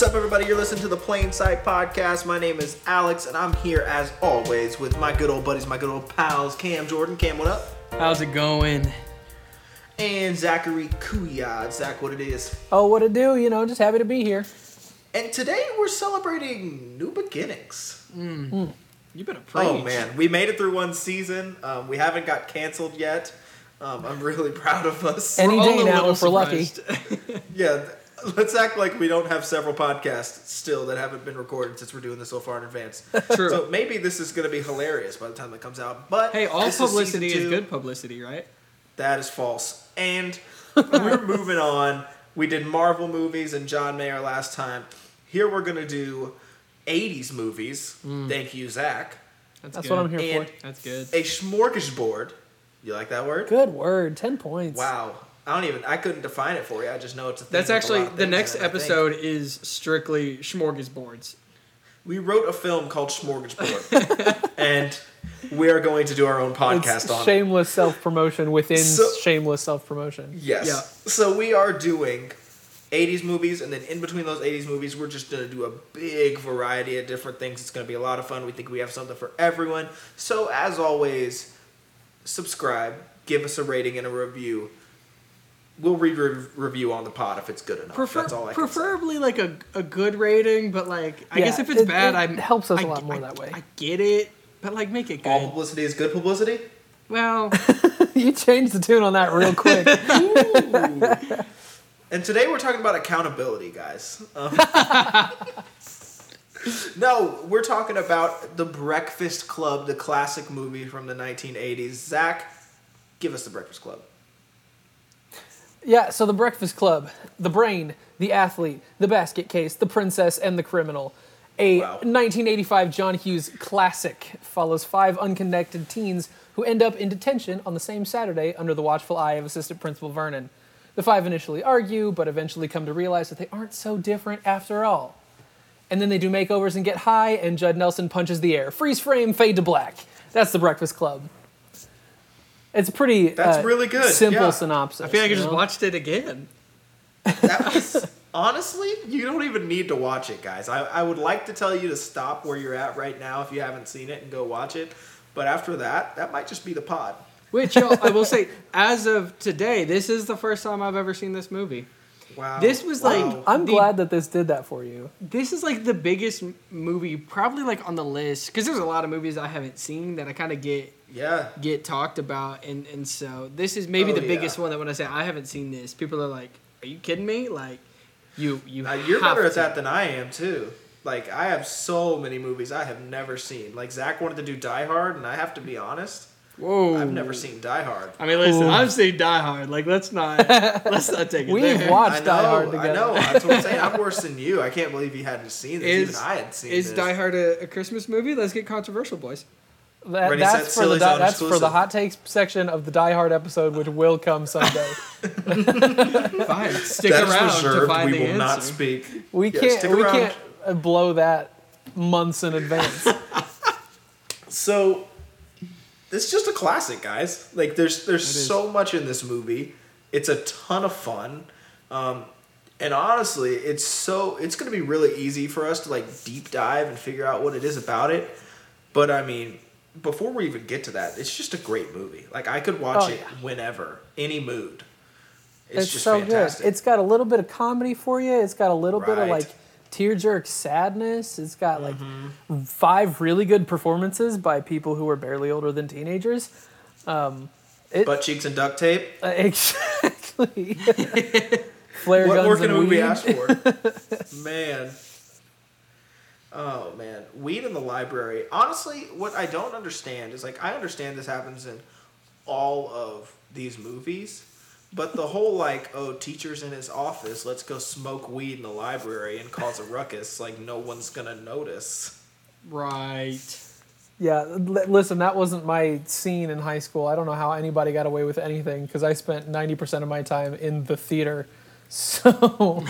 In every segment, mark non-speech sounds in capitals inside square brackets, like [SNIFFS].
What's up, everybody? You're listening to the Plain Sight Podcast. My name is Alex, and I'm here as always with my good old buddies, my good old pals, Cam Jordan. Cam, what up? How's it going? And Zachary Kuyad. Zach, what it is. Oh, what it do? You know, just happy to be here. And today we're celebrating new beginnings. You better preach. Oh man, we made it through one season. Um, we haven't got canceled yet. Um, I'm really [LAUGHS] proud of us. Any We're day now little if we're lucky. [LAUGHS] yeah, th- let's act like we don't have several podcasts still that haven't been recorded since we're doing this so far in advance. [LAUGHS] True. So maybe this is going to be hilarious by the time it comes out. But hey, all this is publicity is, season two. good publicity, right? That is false. And [LAUGHS] we're moving on. We did Marvel movies and John Mayer last time. Here we're gonna do 80s movies. Hmm. Thank you, Zach. That's, That's good. what I'm here And- for. That's good. A smorgasbord. You like that word? Good word. 10 points. Wow. I don't even. I couldn't define it for you. I just know it's a thing. That's with a actually lot of the next in it, I think. episode is strictly smorgasbords. We wrote a film called Smorgasbord, [LAUGHS] and we are going to do our own podcast It's on it. shameless self promotion within So- shameless self promotion. Yes. Yeah. So we are doing 80s movies, and then in between those 80s movies, we're just going to do a big variety of different things. It's going to be a lot of fun. We think we have something for everyone. So, as always, subscribe, give us a rating and a review. We'll read re- review on the pod if it's good enough. Prefer- That's all I can say. preferably like a, a good rating, but like I Yeah, guess if it's it- bad, it I helps us a a lot more that way. I get it, but like make it good. All publicity is good publicity. Well, [LAUGHS] you changed the tune on that real quick. [LAUGHS] And today we're talking about accountability, guys. Um, [LAUGHS] no, we're talking about The Breakfast Club, the classic movie from the 1980s. Zach, give us The Breakfast Club. Yeah, so The Breakfast Club, The Brain, The Athlete, The Basket Case, The Princess, and The Criminal. A Wow. 1985 John Hughes classic follows five unconnected teens who end up in detention on the same Saturday under the watchful eye of Assistant Principal Vernon. The five initially argue, but eventually come to realize that they aren't so different after all. And then they do makeovers and get high, and Judd Nelson punches the air. Freeze frame, fade to black. That's the Breakfast Club. It's pretty That's uh, really good, simple yeah. synopsis. I feel like I you just watched it again. That was honestly, you don't even need to watch it, guys. I, I would like to tell you to stop where you're at right now if you haven't seen it and go watch it. But after that, that might just be the pod. Which I will say, [LAUGHS] as of today, this is the first time I've ever seen this movie. Wow. This was like- I'm The- glad that this did that for you. This is like the biggest movie, probably like on the list, because there's a lot of movies I haven't seen that I kind of get yeah. get talked about, and and so this is maybe Oh, the yeah. biggest one that when I say I haven't seen this, people are like, "Are you kidding me?" Like, you you Uh, you're have better at that than I am too. Like I have so many movies I have never seen. Like Zach wanted to do Die Hard, and I have to be honest, Whoa, I've never seen Die Hard. I mean, listen, Ooh. I've seen Die Hard. Like, let's not [LAUGHS] let's not take it We've there. watched know, Die Hard I together. know. That's what I'm saying. I'm [LAUGHS] worse than you. I can't believe you hadn't seen this. Is Even I had seen is this. Die Hard a, a Christmas movie? Let's get controversial, boys. That, Ready, set, that's for the di- zone that's for the hot takes section of the Die Hard episode, which will come someday. [LAUGHS] Fine, stick That is around to find We the will not speak. We Yeah, can't stick we around. can't uh, blow that months in advance. [LAUGHS] So, it's just a classic, guys. Like there's there's It is. so much in this movie. It's a ton of fun. Um, and honestly, it's so it's going to be really easy for us to like deep dive and figure out what it is about it. But I mean, before we even get to that, it's just a great movie. Like I could watch Oh, it yeah. whenever, any mood. It's, it's just so fantastic. good. It's got a little bit of comedy for you. It's got a little bit of like tear jerk sadness. It's got like Mm-hmm. five really good performances by people who are barely older than teenagers. Um, it, butt cheeks and duct tape. uh, [LAUGHS] exactly. [LAUGHS] Flare what guns more can and a movie weed. ask for? [LAUGHS] man. Oh man, weed in the library. Honestly, what I don't understand is like I understand this happens in all of these movies, but the whole like oh teachers in his office, let's go smoke weed in the library and cause a ruckus, like no one's gonna notice. Right. Yeah, l- listen, that wasn't my scene in high school. I don't know how anybody got away with anything because I spent 90% of my time in the theater. [LAUGHS] So,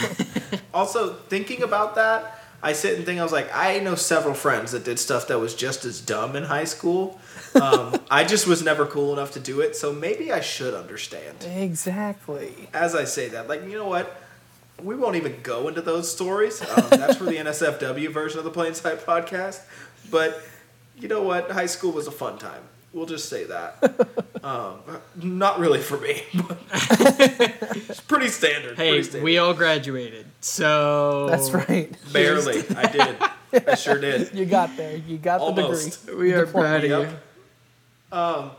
Also, thinking about that, I sit and think I was like, I know several friends that did stuff that was just as dumb in high school. [LAUGHS] Um, I just was never cool enough to do it, so maybe I should understand. exactly. As I say that, like you know what, we won't even go into those stories. Um, that's for the [LAUGHS] NSFW version of the Plain Sight podcast. But you know what? High school was a fun time. We'll just say that. [LAUGHS] Um, not really for me. [LAUGHS] But it's pretty standard. Hey, pretty standard. we all graduated, so That's right. barely. [LAUGHS] I did. I sure did. You got there. You got the degree. We are Diploma. proud of you. Yep. Um,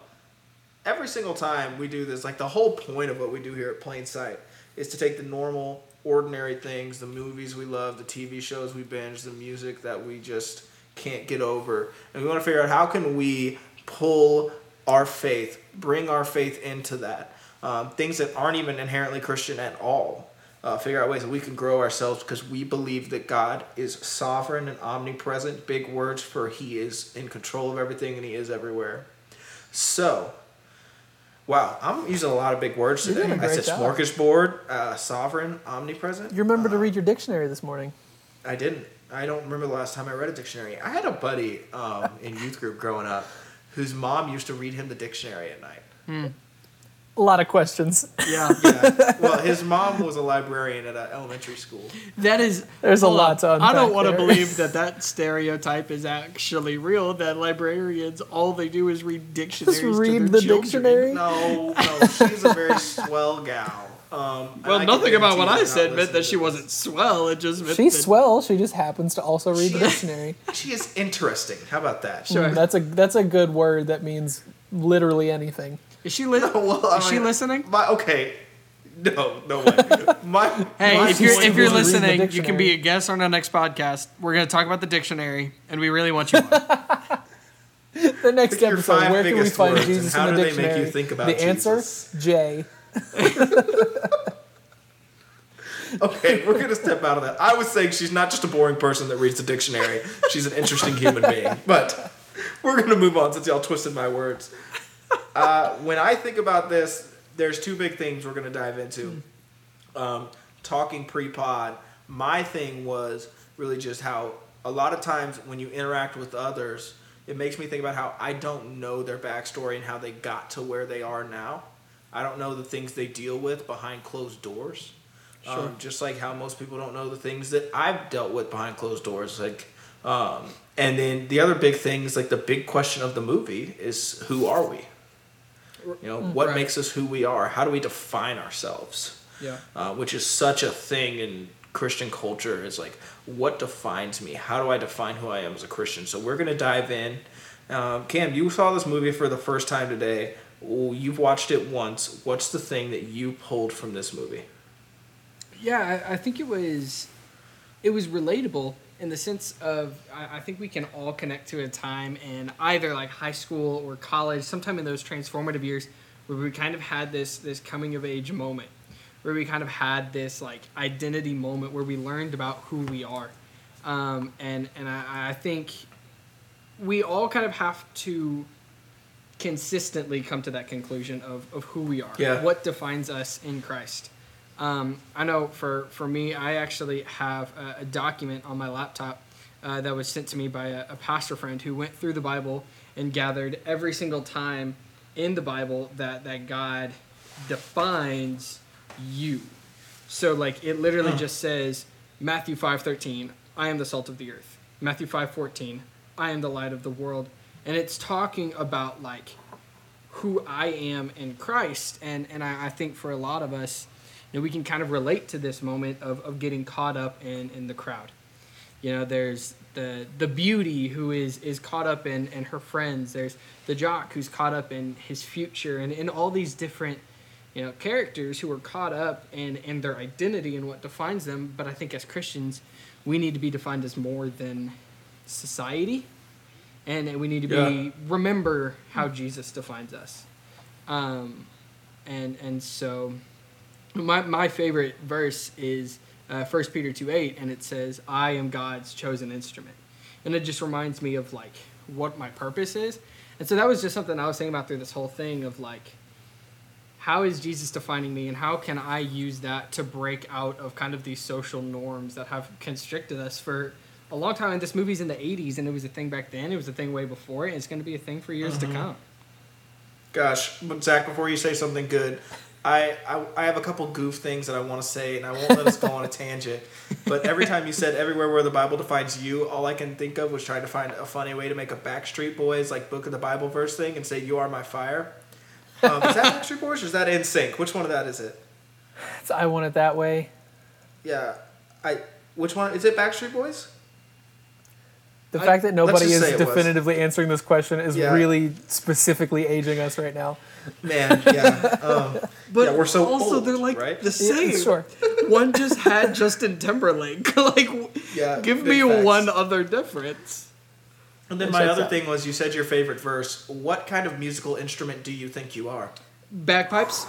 every single time we do this, like the whole point of what we do here at Plain Sight is to take the normal, ordinary things, the movies we love, the TV shows we binge, the music that we just can't get over, and we want to figure out how can we pull our faith, bring our faith into that. Um, things that aren't even inherently Christian at all. Uh, figure out ways that we can grow ourselves because we believe that God is sovereign and omnipresent. Big words for He is in control of everything and He is everywhere. So, wow, I'm using a lot of big words today. I said job. smorgasbord, uh, sovereign, omnipresent. You remember to read your dictionary this morning. I didn't. I don't remember the last time I read a dictionary. I had a buddy um, in youth group growing up whose mom used to read him the dictionary at night. Hmm. A lot of questions. Yeah, Yeah. [LAUGHS] well, his mom was a librarian at an elementary school. that is. There's a lot on. to I don't want to believe that [LAUGHS] that stereotype is actually real. That librarians all they do is read dictionaries. to read their the children. dictionary? No, no, she's a very [LAUGHS] swell gal. Um, Well, nothing about what I said meant that she to wasn't swell. It just meant She's that swell. She just happens to also read the dictionary. She is interesting. How about that? Sure. Mm, That's a that's a good word that means literally anything. Is she li- [LAUGHS] Well, I Is she listening? My, okay. No, no way. [LAUGHS] My, Hey, my if you're if you're to read was- the listening, you can be a guest on our next podcast. We're going to talk about the dictionary, and we really want you on. [LAUGHS] The next Pick episode, where can we find Jesus and how in the do they make dictionary? you think about the answer, Jesus? J. [LAUGHS] Okay, we're gonna step out of that. I was saying she's not just a boring person that reads the dictionary. She's an interesting human being. But we're gonna move on since y'all twisted my words. Uh, when I think about this, there's two big things we're gonna dive into. Um, talking pre-pod, my thing was really just how a lot of times when you interact with others, it makes me think about how I don't know their backstory and how they got to where they are now. I don't know the things they deal with behind closed doors. Um, just like how most people don't know the things that I've dealt with behind closed doors. Like, um, and then the other big thing is like the big question of the movie is who are we? You know, what Right. makes us who we are? How do we define ourselves? Yeah. uh, which is such a thing in Christian culture. Is like, what defines me? How do I define who I am as a Christian? So we're gonna dive in. Um, Cam, you saw this movie for the first time today. You've watched it once. What's the thing that you pulled from this movie? Yeah, I, I think it was it was relatable in the sense of I, I think we can all connect to a time in either like high school or college, sometime in those transformative years where we kind of had this this coming of age moment, where we kind of had this like identity moment where we learned about who we are, um, and and I, I think we all kind of have to consistently come to that conclusion of, of who we are, Yeah. what defines us in Christ. Um, I know for, for me, I actually have a, a document on my laptop uh, that was sent to me by a, a pastor friend who went through the Bible and gathered every single time in the Bible that, that God defines you. So like it literally just says Matthew 5:13, I am the salt of the earth. Matthew 5:14, I am the light of the world. And it's talking about like who I am in Christ. And and I, I think for a lot of us, you know, we can kind of relate to this moment of, of getting caught up in, in the crowd. You know, there's the the beauty who is is caught up in, in her friends. There's the jock who's caught up in his future and in all these different you know characters who are caught up in in their identity and what defines them. But I think as Christians, we need to be defined as more than society, and we need to be Yeah. remember how Jesus defines us. Um, and and so my my favorite verse is uh, 1 Peter 2 8, and it says, I am God's chosen instrument. And it just reminds me of like what my purpose is. And so that was just something I was thinking about through this whole thing of like, how is Jesus defining me, and how can I use that to break out of kind of these social norms that have constricted us for a long time? And this movie's in the 80s, and it was a thing back then, it was a thing way before, and it's going to be a thing for years to come. Gosh, but Zach, before you say something good, I, I I have a couple goof things that I want to say, and I won't let us go on a tangent. But every time you said everywhere where the Bible defines you, all I can think of was trying to find a funny way to make a Backstreet Boys like Book of the Bible verse thing and say "You are my fire." Um, is that [LAUGHS] Backstreet Boys or is that NSYNC? Which one of that is it? It's I want it that way. Yeah, I. Which one is it? Backstreet Boys? The I- fact that nobody is say it was. definitively answering this question is Yeah. really specifically aging us right now. Man, yeah. Um, [LAUGHS] But yeah, we're so also old, they're like right? the same. sure. [LAUGHS] One just had Justin Timberlake. [LAUGHS] like, Yeah, give me facts. one other difference. And then It my other out. thing was you said your favorite verse. What kind of musical instrument do you think you are? Bagpipes.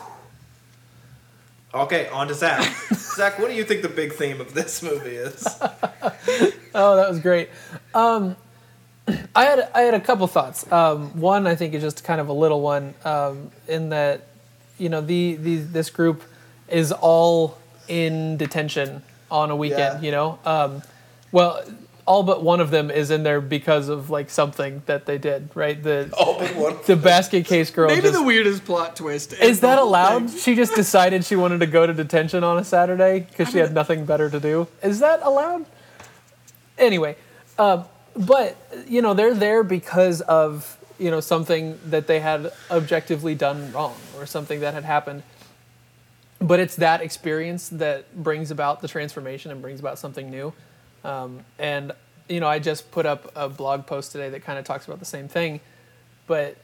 Okay, on to Zach. Zach, what do you think the big theme of this movie is? Oh, that was great. Um, [CLEARS THROAT] I had I had a couple thoughts. Um, one, I think, is just kind of a little one um, in that you know the, the this group is all in detention on a weekend. Yeah. You know, um, well, all but one of them is in there because of like something that they did. Right. The Oh, big one. the basket case girl. Maybe just, the weirdest plot twist. is that allowed? thing. She just decided she wanted to go to detention on a Saturday because she had nothing better to do. Is that allowed? Anyway, um, but you know they're there because of you know something that they had objectively done wrong or something that had happened. But it's that experience that brings about the transformation and brings about something new. Um, and you know, I just put up a blog post today that kind of talks about the same thing. But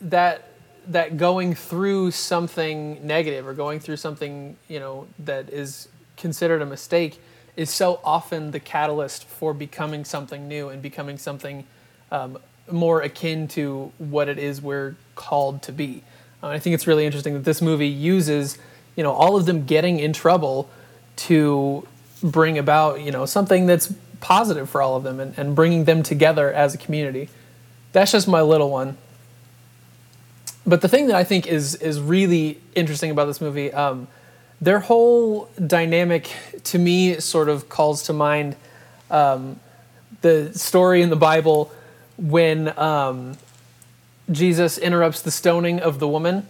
that that going through something negative or going through something you know that is considered a mistake is so often the catalyst for becoming something new and becoming something um, more akin to what it is we're called to be. Uh, I think it's really interesting that this movie uses you know all of them getting in trouble to bring about you know something that's positive for all of them and, and bringing them together as a community. That's just my little one but the thing that I think is is really interesting about this movie, um, their whole dynamic to me sort of calls to mind um, the story in the Bible when um, Jesus interrupts the stoning of the woman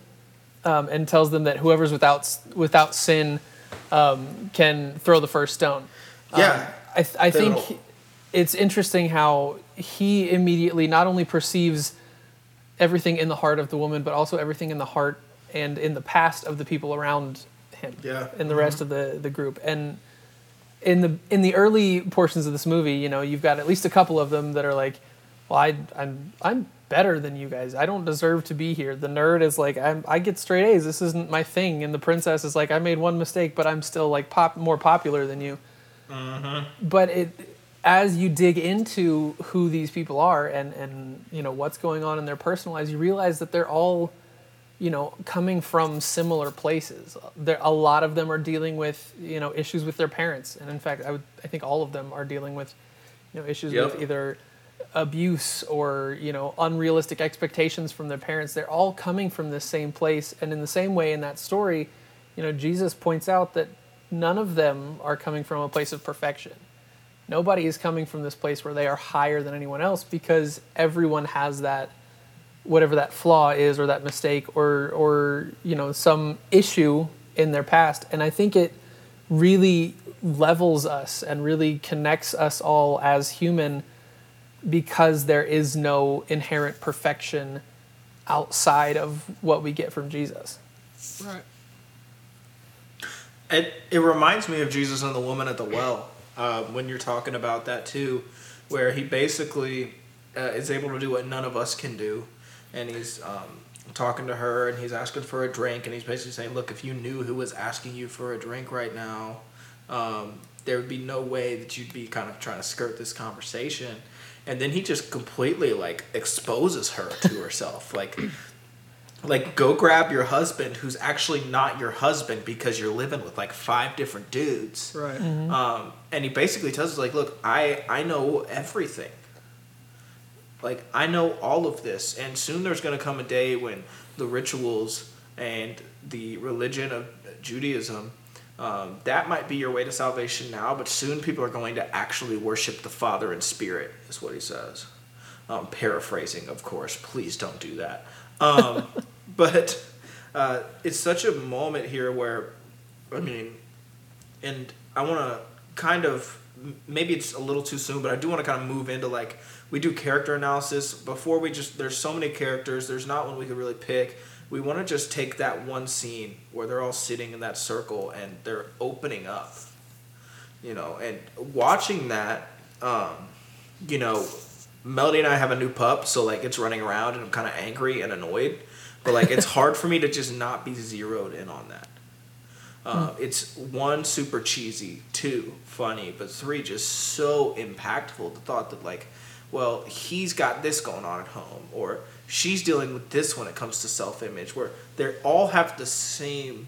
um, and tells them that whoever's without without sin um, can throw the first stone. Yeah. I, th- I think Pivotal. it's interesting how he immediately not only perceives everything in the heart of the woman, but also everything in the heart and in the past of the people around him Yeah. and the rest of the, the group. And in the in the early portions of this movie, you know, you've got at least a couple of them that are like, "Well, I, I'm I'm better than you guys. I don't deserve to be here." The nerd is like, I'm, "I get straight A's. This isn't my thing." And the princess is like, "I made one mistake, but I'm still like pop more popular than you." Mm-hmm. But it as you dig into who these people are and and you know what's going on in their personal lives, you realize that they're all you know coming from similar places. There a lot of them are dealing with you know issues with their parents, and in fact, I would I think all of them are dealing with you know issues Yep. with either abuse or you know unrealistic expectations from their parents. They're all coming from the same place, and in the same way in that story, you know Jesus points out that none of them are coming from a place of perfection nobody is coming from this place where they are higher than anyone else because everyone has that whatever that flaw is or that mistake or or you know some issue in their past. And i think it really levels us and really connects us all as human because there is no inherent perfection outside of what we get from jesus. Right. It it reminds me of Jesus and the woman at the well uh, when you're talking about that too, where he basically uh, is able to do what none of us can do, and he's um, talking to her and he's asking for a drink, and he's basically saying, "Look, if you knew who was asking you for a drink right now, um, there would be no way that you'd be kind of trying to skirt this conversation." And then he just completely like exposes her to [LAUGHS] herself, like like go grab your husband who's actually not your husband because you're living with like five different dudes Right. um, and he basically tells us like look i i know everything like i know all of this and soon there's going to come a day when the rituals and the religion of judaism um, that might be your way to salvation now but soon people are going to actually worship the father in spirit is what he says. Um, paraphrasing of course. Please don't do that. Um, [LAUGHS] but uh, it's such a moment here where, I mean, and I want to kind of maybe it's a little too soon, but I do want to kind of move into like we do character analysis before we just there's so many characters. There's not one we could really pick. We want to just take that one scene where they're all sitting in that circle and they're opening up, you know, and watching that, um, you know, Melody and I have a new pup, so like it's running around and I'm kind of angry and annoyed, but like it's hard for me to just not be zeroed in on that. Uh, It's one super cheesy, two funny, but three just so impactful. The thought that like, well, he's got this going on at home, or she's dealing with this when it comes to self-image, where they all have the same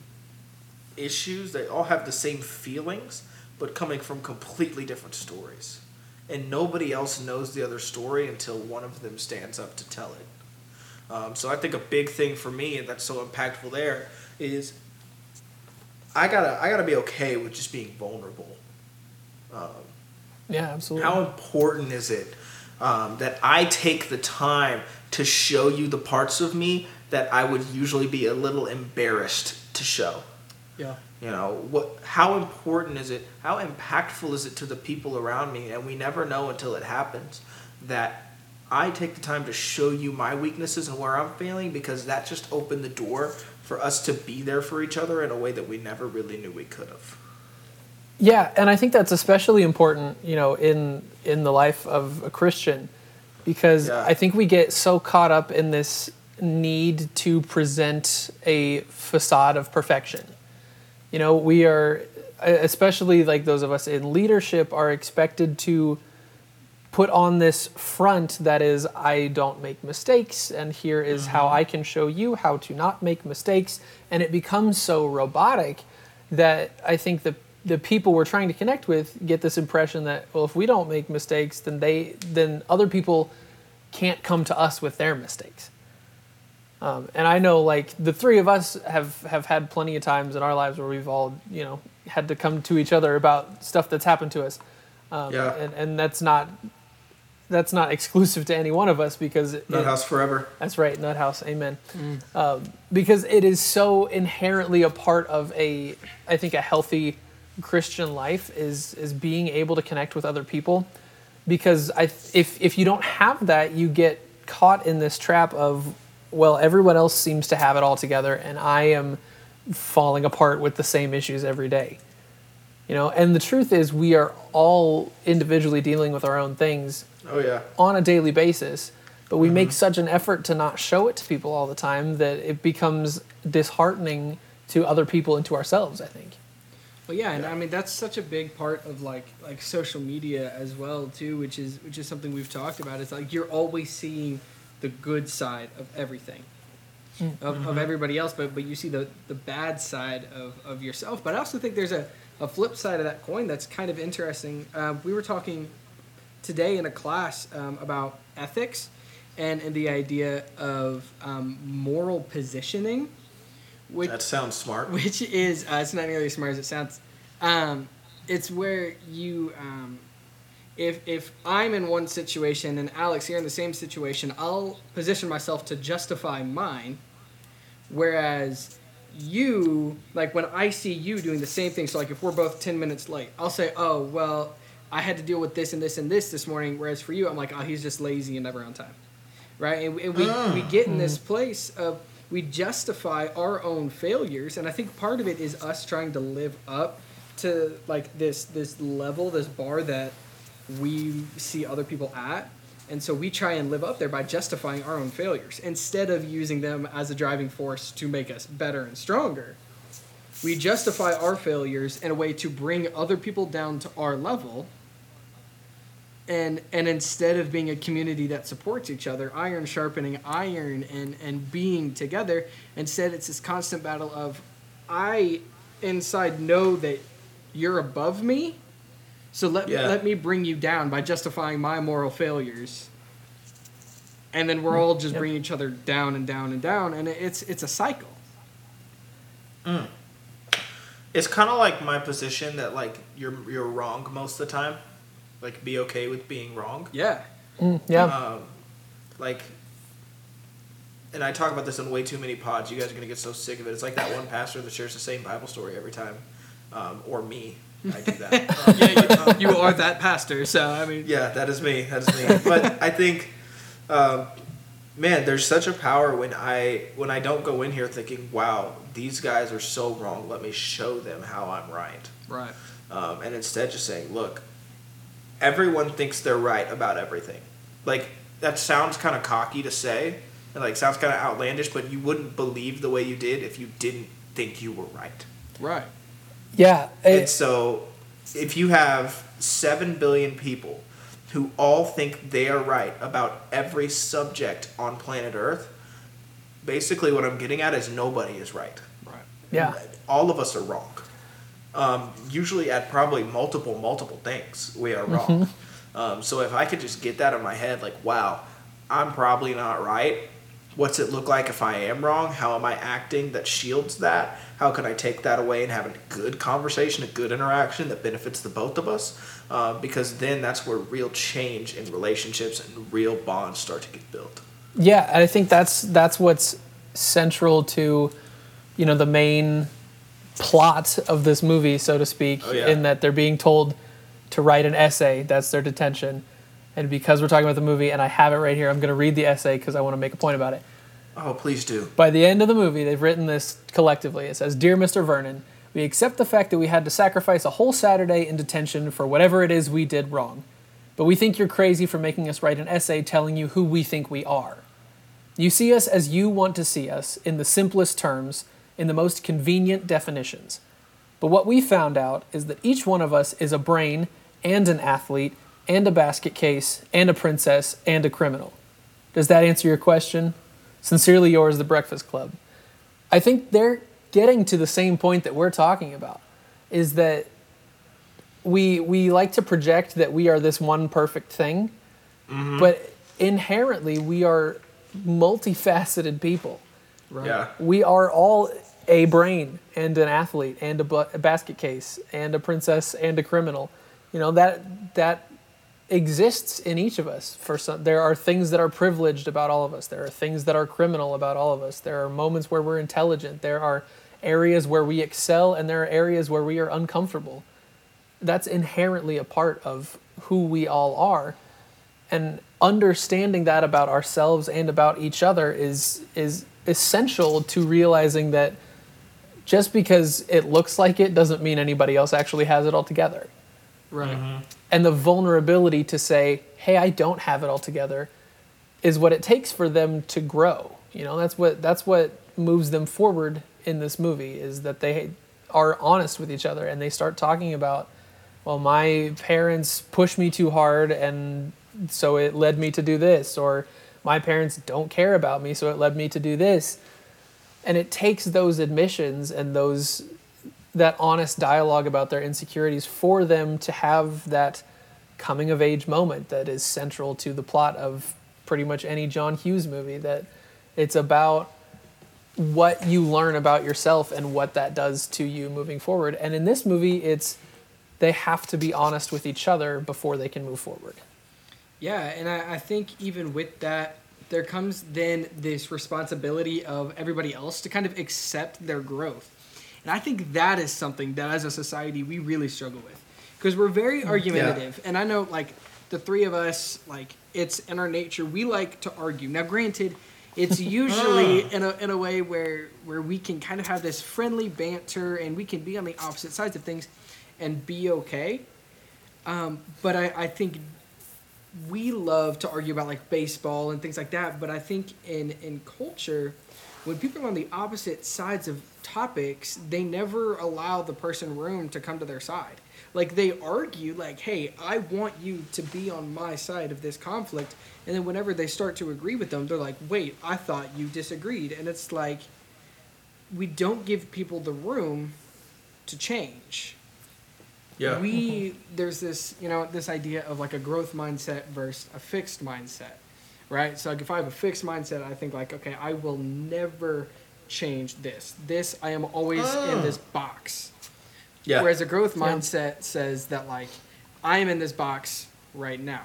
issues, they all have the same feelings, but coming from completely different stories, and nobody else knows the other story until one of them stands up to tell it. Um, so I think a big thing for me, and that's so impactful there, is I gotta I gotta be okay with just being vulnerable. Um, Yeah, absolutely. how important is it um, that I take the time to show you the parts of me that I would usually be a little embarrassed to show? Yeah. You know what? How important is it? How impactful is it to the people around me? And we never know until it happens that I take the time to show you my weaknesses and where I'm failing because that just opened the door for us to be there for each other in a way that we never really knew we could have. Yeah, and I think that's especially important, you know, in in the life of a Christian, because Yeah. I think we get so caught up in this need to present a facade of perfection. You know, we are, especially like those of us in leadership, are expected to put on this front that is, I don't make mistakes, and here is mm-hmm. how I can show you how to not make mistakes. And it becomes so robotic that I think the the people we're trying to connect with get this impression that well, if we don't make mistakes, then they then other people can't come to us with their mistakes. Um, and I know, like the three of us have have had plenty of times in our lives where we've all, you know, had to come to each other about stuff that's happened to us. Um, Yeah. And and that's not that's not exclusive to any one of us because it, Nut House forever. that's right, Nut House. Amen. Um, because it is so inherently a part of a, I think, a healthy Christian life is is being able to connect with other people. Because I, if if you don't have that, you get caught in this trap of, well, everyone else seems to have it all together, and I am falling apart with the same issues every day. You know, and the truth is, we are all individually dealing with our own things Oh yeah. on a daily basis, but we make mm-hmm. such an effort to not show it to people all the time that it becomes disheartening to other people and to ourselves, I think. Well, yeah, and I mean that's such a big part of like like social media as well too, which is which is something we've talked about. It's like you're always seeing the good side of everything, of, of everybody else, but but you see the the bad side of, of yourself. But I also think there's a, a flip side of that coin that's kind of interesting. Uh, we were talking today in a class um, about ethics and, and the idea of um, moral positioning. Which, That sounds smart. which is uh, it's not nearly as smart as it sounds. Um, it's where you, um, if if I'm in one situation and Alex, you're in the same situation, I'll position myself to justify mine, whereas you, like when I see you doing the same thing, so like if we're both ten minutes late, I'll say, oh well, I had to deal with this and this and this this morning, whereas for you, I'm like, oh, he's just lazy and never on time, right? And, and we we get in this place of we justify our own failures and i think part of it is us trying to live up to like this this level this bar that we see other people at. And so we try and live up there by justifying our own failures. Instead of using them as a driving force to make us better and stronger we justify our failures in a way to bring other people down to our level and and instead of being a community that supports each other iron sharpening iron and and being together instead it's this constant battle of i inside know that you're above me so let Yeah. let me bring you down by justifying my moral failures and then we're mm. all just Yep. bringing each other down and down and down and it's it's a cycle mm. It's kind of like my position that like you're you're wrong most of the time. Like be okay with being wrong. yeah Mm, yeah. Um, like and I talk about this in way too many pods. You guys are gonna get so sick of it. It's like that one pastor that shares the same Bible story every time, um, or me. I do that. Um, [LAUGHS] yeah, you, you are that pastor, so I mean, yeah, that is me. That is me. But I think, um, man, there's such a power when I when I don't go in here thinking, "Wow, these guys are so wrong. Let me show them how I'm right." right, Um, and instead, just saying, "Look, everyone thinks they're right about everything." Like that sounds kind of cocky to say, and like sounds kind of outlandish, but you wouldn't believe the way you did if you didn't think you were right. right, Yeah, And so, if you have 7 billion people who all think they are right about every subject on planet Earth, basically what I'm getting at is nobody is right. right. yeah, All of us are wrong. Um, usually, at probably multiple, multiple things, we are wrong. Um, so, if I could just get that in my head, like, wow, I'm probably not right. What's it look like if I am wrong? How am I acting that shields that? How can I take that away and have a good conversation, a good interaction that benefits the both of us? Uh, because then that's where real change in relationships and real bonds start to get built. Yeah, and I think that's that's what's central to, you know, the main plot of this movie, so to speak, Oh, yeah. in that they're being told to write an essay. That's their detention. And because we're talking about the movie, and I have it right here, I'm going to read the essay because I want to make a point about it. Oh, please do. By the end of the movie, they've written this collectively. It says, Dear Mr. Vernon, we accept the fact that we had to sacrifice a whole Saturday in detention for whatever it is we did wrong. But we think you're crazy for making us write an essay telling you who we think we are. You see us as you want to see us, in the simplest terms, in the most convenient definitions. But what we found out is that each one of us is a brain and an athlete and a basket case and a princess and a criminal. Does that answer your question? Sincerely yours, The Breakfast Club. I think they're getting to the same point that we're talking about is that we we like to project that we are this one perfect thing, mm-hmm. but inherently we are multifaceted people. Right. Yeah. We are all a brain and an athlete and a, bu- a basket case and a princess and a criminal. You know that that exists in each of us. For some, there are things that are privileged about all of us. There are things that are criminal about all of us. There are moments where we're intelligent. There are areas where we excel, and there are areas where we are uncomfortable. That's inherently a part of who we all are, and understanding that about ourselves and about each other is is essential to realizing that just because it looks like it doesn't mean anybody else actually has it all together Right. Mm-hmm. and the vulnerability to say, "Hey, I don't have it all together," is what it takes for them to grow. You know, that's what that's what moves them forward in this movie is that they are honest with each other and they start talking about, well, my parents pushed me too hard and so it led me to do this, or my parents don't care about me, so it led me to do this. And it takes those admissions and those that honest dialogue about their insecurities for them to have that coming of age moment that is central to the plot of pretty much any John Hughes movie that it's about what you learn about yourself and what that does to you moving forward. And in this movie it's they have to be honest with each other before they can move forward. Yeah, and I, I think even with that, there comes then this responsibility of everybody else to kind of accept their growth. And I think that is something that as a society we really struggle with. Because we're very argumentative. And I know, like, the three of us, like, it's in our nature, we like to argue. Now, granted, it's [LAUGHS] usually in a, in a way where, where we can kind of have this friendly banter and we can be on the opposite sides of things and be okay. Um, but I, I think we love to argue about like baseball and things like that but i think in in culture when people are on the opposite sides of topics they never allow the person room to come to their side. Like they argue like hey i want you to be on my side of this conflict and then whenever they start to agree with them they're like wait i thought you disagreed and it's like we don't give people the room to change Yeah. we there's this you know this idea of like a growth mindset versus a fixed mindset right so like if i have a fixed mindset i think like okay i will never change this this i am always in this ah. box yeah. whereas a growth Yeah. mindset says that like i am in this box right now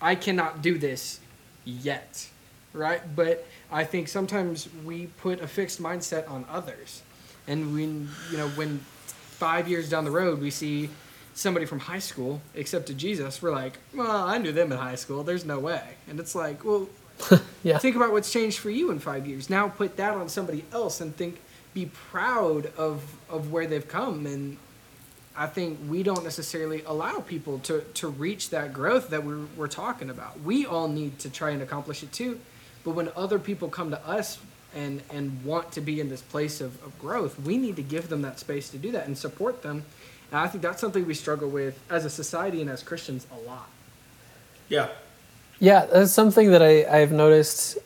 i cannot do this yet right? But I think sometimes we put a fixed mindset on others, and when you know when five years down the road we see somebody from high school accepted Jesus, we're like, well, I knew them in high school. There's no way, and it's like, well, [LAUGHS] Yeah. think about what's changed for you in five years. Now put that on somebody else and think, be proud of of where they've come and. I think we don't necessarily allow people to, to reach that growth that we're, we're talking about. We all need to try and accomplish it too. But when other people come to us and, and want to be in this place of, of growth, we need to give them that space to do that and support them. And I think that's something we struggle with as a society and as Christians a lot. Yeah. Yeah, that's something that I, I've noticed.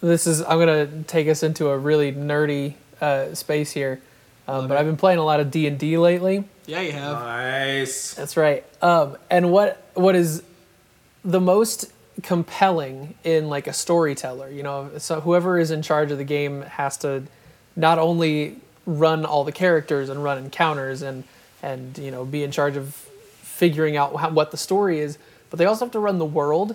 This is I'm gonna take us into a really nerdy uh, space here, um, but I've been playing a lot of D and D lately. Yeah, you have. Nice. That's right. Um, and what what is the most compelling in like a storyteller? You know, so whoever is in charge of the game has to not only run all the characters and run encounters and and you know be in charge of figuring out how, what the story is, but they also have to run the world.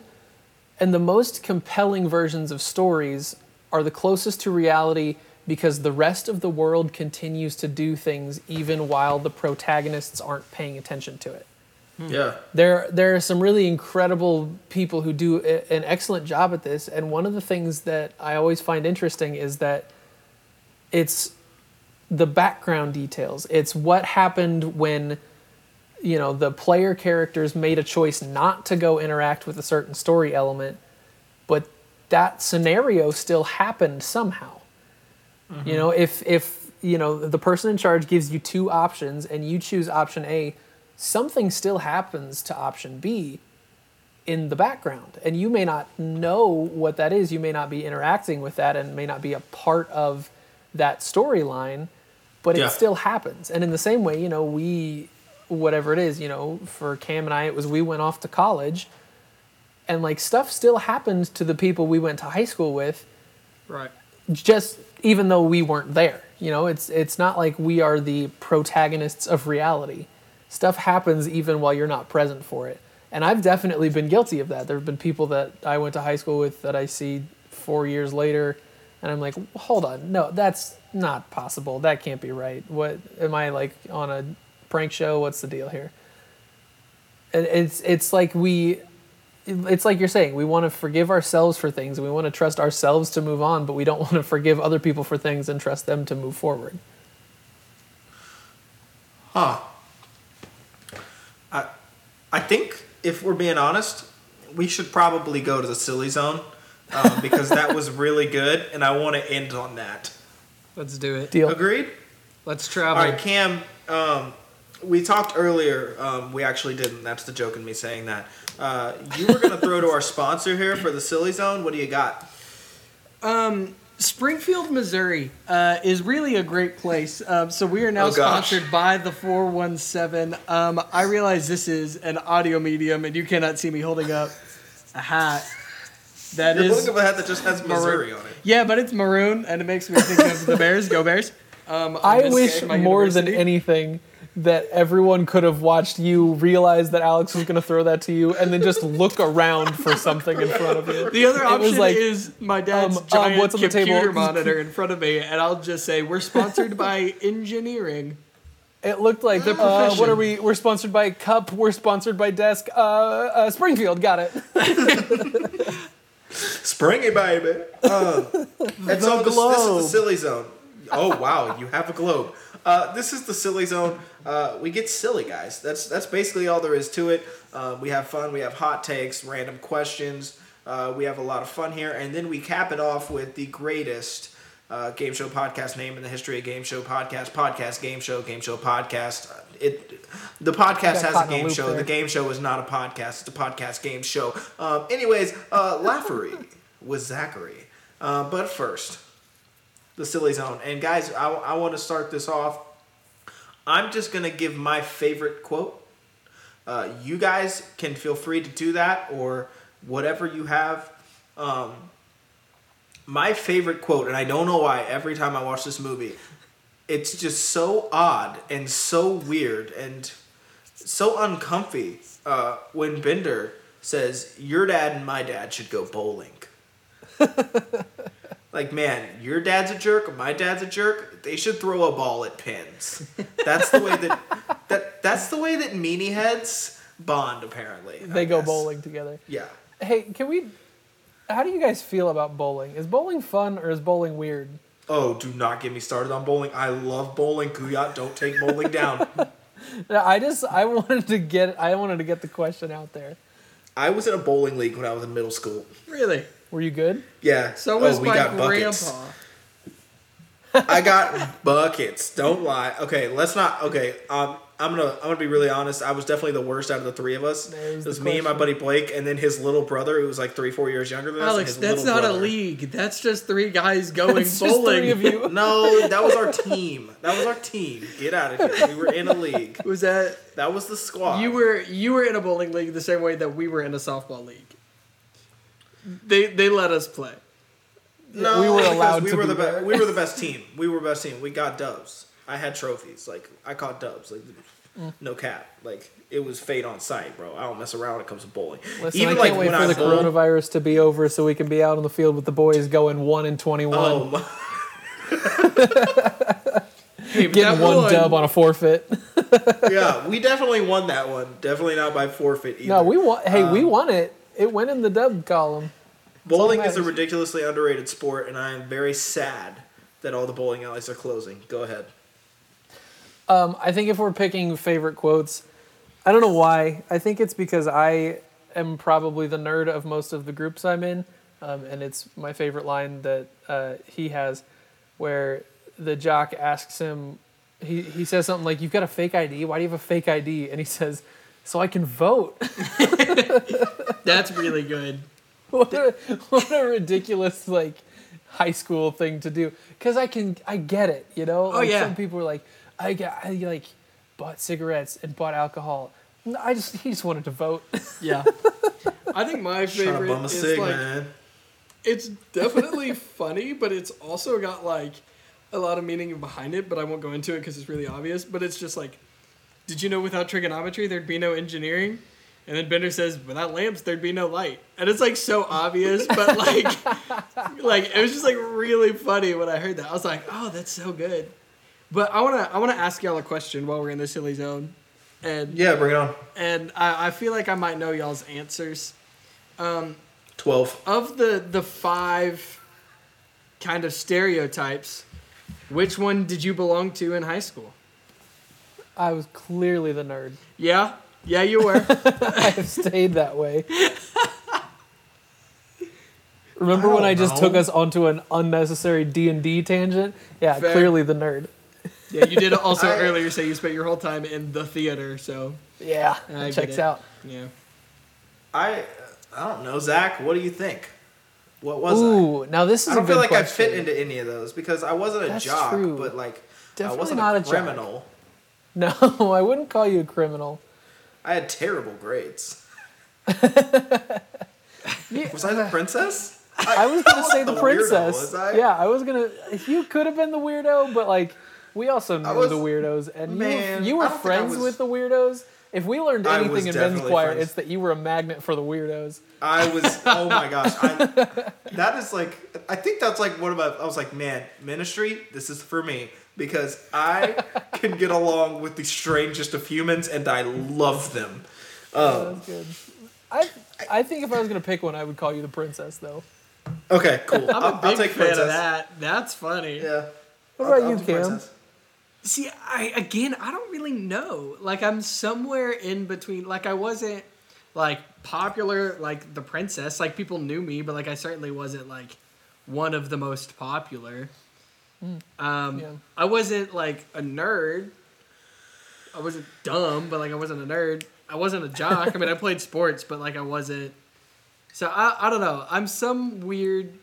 And the most compelling versions of stories are the closest to reality because the rest of the world continues to do things even while the protagonists aren't paying attention to it. Hmm. Yeah. There, there are some really incredible people who do a- an excellent job at this, and one of the things that I always find interesting is that it's the background details. It's what happened when, you know, the player characters made a choice not to go interact with a certain story element, but that scenario still happened somehow. You mm-hmm. know, if if you know the person in charge gives you two options and you choose option A, something still happens to option B in the background. And you may not know what that is. You may not be interacting with that and may not be a part of that storyline, but Yeah. it still happens. And in the same way, you know, we, whatever it is, you know, for Cam and I, it was we went off to college and like stuff still happened to the people we went to high school with Right. just even though we weren't there. You know, it's it's not like we are the protagonists of reality. Stuff happens even while you're not present for it. And I've definitely been guilty of that. There have been people that I went to high school with that I see 4 years later and I'm like, "Hold on. No, that's not possible. That can't be right. What am I like on a prank show? What's the deal here?" And it's it's like we it's like you're saying we want to forgive ourselves for things and we want to trust ourselves to move on but we don't [LAUGHS] want to forgive other people for things and trust them to move forward Huh. I, I think if we're being honest, we should probably go to the silly zone um, [LAUGHS] because that was really good, and I want to end on that. Let's do it. deal Agreed. Let's All travel. right, Cam. Um, we talked earlier. Um, we actually didn't. That's the joke in me saying that. Uh, you were gonna throw to our [LAUGHS] sponsor here for the silly zone. What do you got? Springfield, Missouri uh, is really a great place. Um, so we are now Oh, gosh. sponsored by the 417. Um, I realize this is an audio medium and you cannot see me holding up a hat. That You're is holding up a hat that just has Missouri on it. Yeah, but it's maroon and it makes me think of the Bears. Go Bears. Um, i wish at my more than anything that everyone could have watched you realize that alex was going to throw that to you and then just look around for something in front of you The other It was option like, is my dad's um, um, giant what's on the computer table? monitor in front of me, and I'll just say we're sponsored by engineering. it looked like The uh, what are we we're sponsored by cup we're sponsored by desk uh, uh, springfield got it [LAUGHS] Springy baby. Uh, [LAUGHS] and so this, this is the silly zone. Oh wow, you have a globe. Uh, this is the silly zone. Uh, we get silly, guys. That's that's basically all there is to it. Uh, we have fun. We have hot takes, random questions. Uh, we have a lot of fun here, and then we cap it off with the greatest uh, game show podcast name in the history of game show podcast. Podcast game show game show podcast. Uh, It the podcast has a game show. there. The game show is not a podcast. It's a podcast game show. Um, anyways, uh, Laffery was [LAUGHS] Zachary. Uh, but first, the silly zone. And guys, I, I want to start this off. I'm just gonna give my favorite quote. Uh, you guys can feel free to do that or whatever you have. Um, my favorite quote, and I don't know why. Every time I watch this movie, it's just so odd and so weird and so uncomfy uh, when Bender says, "Your dad and my dad should go bowling." [LAUGHS] like, man, your dad's a jerk, my dad's a jerk. They should throw a ball at pins. That's the way that [LAUGHS] that that's the way that meanie heads bond. Apparently, I They go guess. bowling together. Yeah. Hey, can we? How do you guys feel about bowling? Is bowling fun or is bowling weird? Oh, do not get me started on bowling. I love bowling. Kuyat, don't take bowling down. [LAUGHS] No, I just I wanted to get I wanted to get the question out there. I was in a bowling league when I was in middle school. Really? Were you good? Yeah. So was oh, we my got buckets. grandpa. I got buckets. Don't lie. Okay, let's not. Okay, um, I'm gonna I'm gonna be really honest. I was definitely the worst out of the three of us. There's it was me and my buddy Blake, and then his little brother, who was like three, four years younger than us. Alex, his that's little not a brother. league. That's just three guys going It's just bowling. three of you. [LAUGHS] No, that was our team. That was our team. Get out of here. We were in a league. Was that That was the squad. you were you were in a bowling league the same way that we were in a softball league. They they let us play. No, We were because allowed we were be the there. be- we were the [LAUGHS] best team. We were best team. We got dubs. I had trophies. Like I caught dubs. Like Mm. no cap. Like it was fate on sight, bro. I don't mess around when it comes to bowling. Listen, Even I like can't wait when for I the bowl, coronavirus to be over so we can be out on the field with the boys going one and twenty-one, Oh, my, [LAUGHS] Hey, getting that one dub on a forfeit. [LAUGHS] yeah, we definitely won that one. Definitely not by forfeit either. no, we won. Hey, we Um, won it. It went in the dub column. Bowling is a ridiculously underrated sport, and I am very sad that all the bowling alleys are closing. Go ahead. Um, I think if we're picking favorite quotes, I don't know why. I think it's because I am probably the nerd of most of the groups I'm in, um, and it's my favorite line that uh, he has, where the jock asks him, he he says something like, "You've got a fake ID. Why do you have a fake ID?" And he says, "So I can vote." [LAUGHS] That's really good. [LAUGHS] what a what a ridiculous like high school thing to do. Because I can I get it, you know. Oh, like, yeah. Some people are like, I got I like bought cigarettes and bought alcohol. I just he just wanted to vote. [LAUGHS] Yeah. I think my Trying to favorite bum a is cig, like man. it's definitely funny, but it's also got like a lot of meaning behind it. But I won't go into it because it's really obvious. But it's just like, did you know without trigonometry there'd be no engineering? And then Bender says, without lamps there'd be no light. And it's like so obvious, but like, [LAUGHS] like it was just like really funny when I heard that. I was like, oh, that's so good. But I wanna I wanna ask y'all a question while we're in the silly zone, and Yeah, bring it on. and I, I feel like I might know y'all's answers. Um, Twelve. Of the the five kind of stereotypes, which one did you belong to in high school? I was clearly the nerd. Yeah, yeah, you were. [LAUGHS] I have stayed that way. Remember I when I don't just took us onto an unnecessary D and D tangent? Yeah, Fair. clearly the nerd. yeah, you did also [LAUGHS] I- earlier say you spent your whole time in the theater. So Yeah, I that checks it. out. yeah, I I don't know, Zach. What do you think? What was Ooh, now this is I? I don't a good feel like I fit into any of those because I wasn't a That's jock, true. but like I wasn't not a a jock. criminal. [LAUGHS] No, I wouldn't call you a criminal. I had terrible grades. [LAUGHS] Was I the princess? I was gonna say the, the princess. was I? Yeah, I was gonna. You could have been the weirdo, but like we also knew was- the weirdos, and you were- Man, you I were, think I friends was- with the weirdos. If we learned anything in men's choir, friends. it's that you were a magnet for the weirdos. I was. Oh my [LAUGHS] gosh! I, that is like. I think that's like one of my. I was like, man, ministry. This is for me because I can get along with the strangest of humans, and I love them. Um, That's good. I I think if I was gonna pick one, I would call you the princess, though. okay, cool. [LAUGHS] I'm a big I'll take fan princess. of that. That's funny. Yeah. What I'll- about I'll you, do Cam? princess. See, I again, I don't really know. Like, I'm somewhere in between. Like, I wasn't like popular, like the princess. Like, people knew me, but like, I certainly wasn't like one of the most popular. Um, Yeah. I wasn't like a nerd. I wasn't dumb, but like, I wasn't a nerd. I wasn't a jock. I mean, I [LAUGHS] played sports, but like, I wasn't. So I, I don't know. I'm some weird.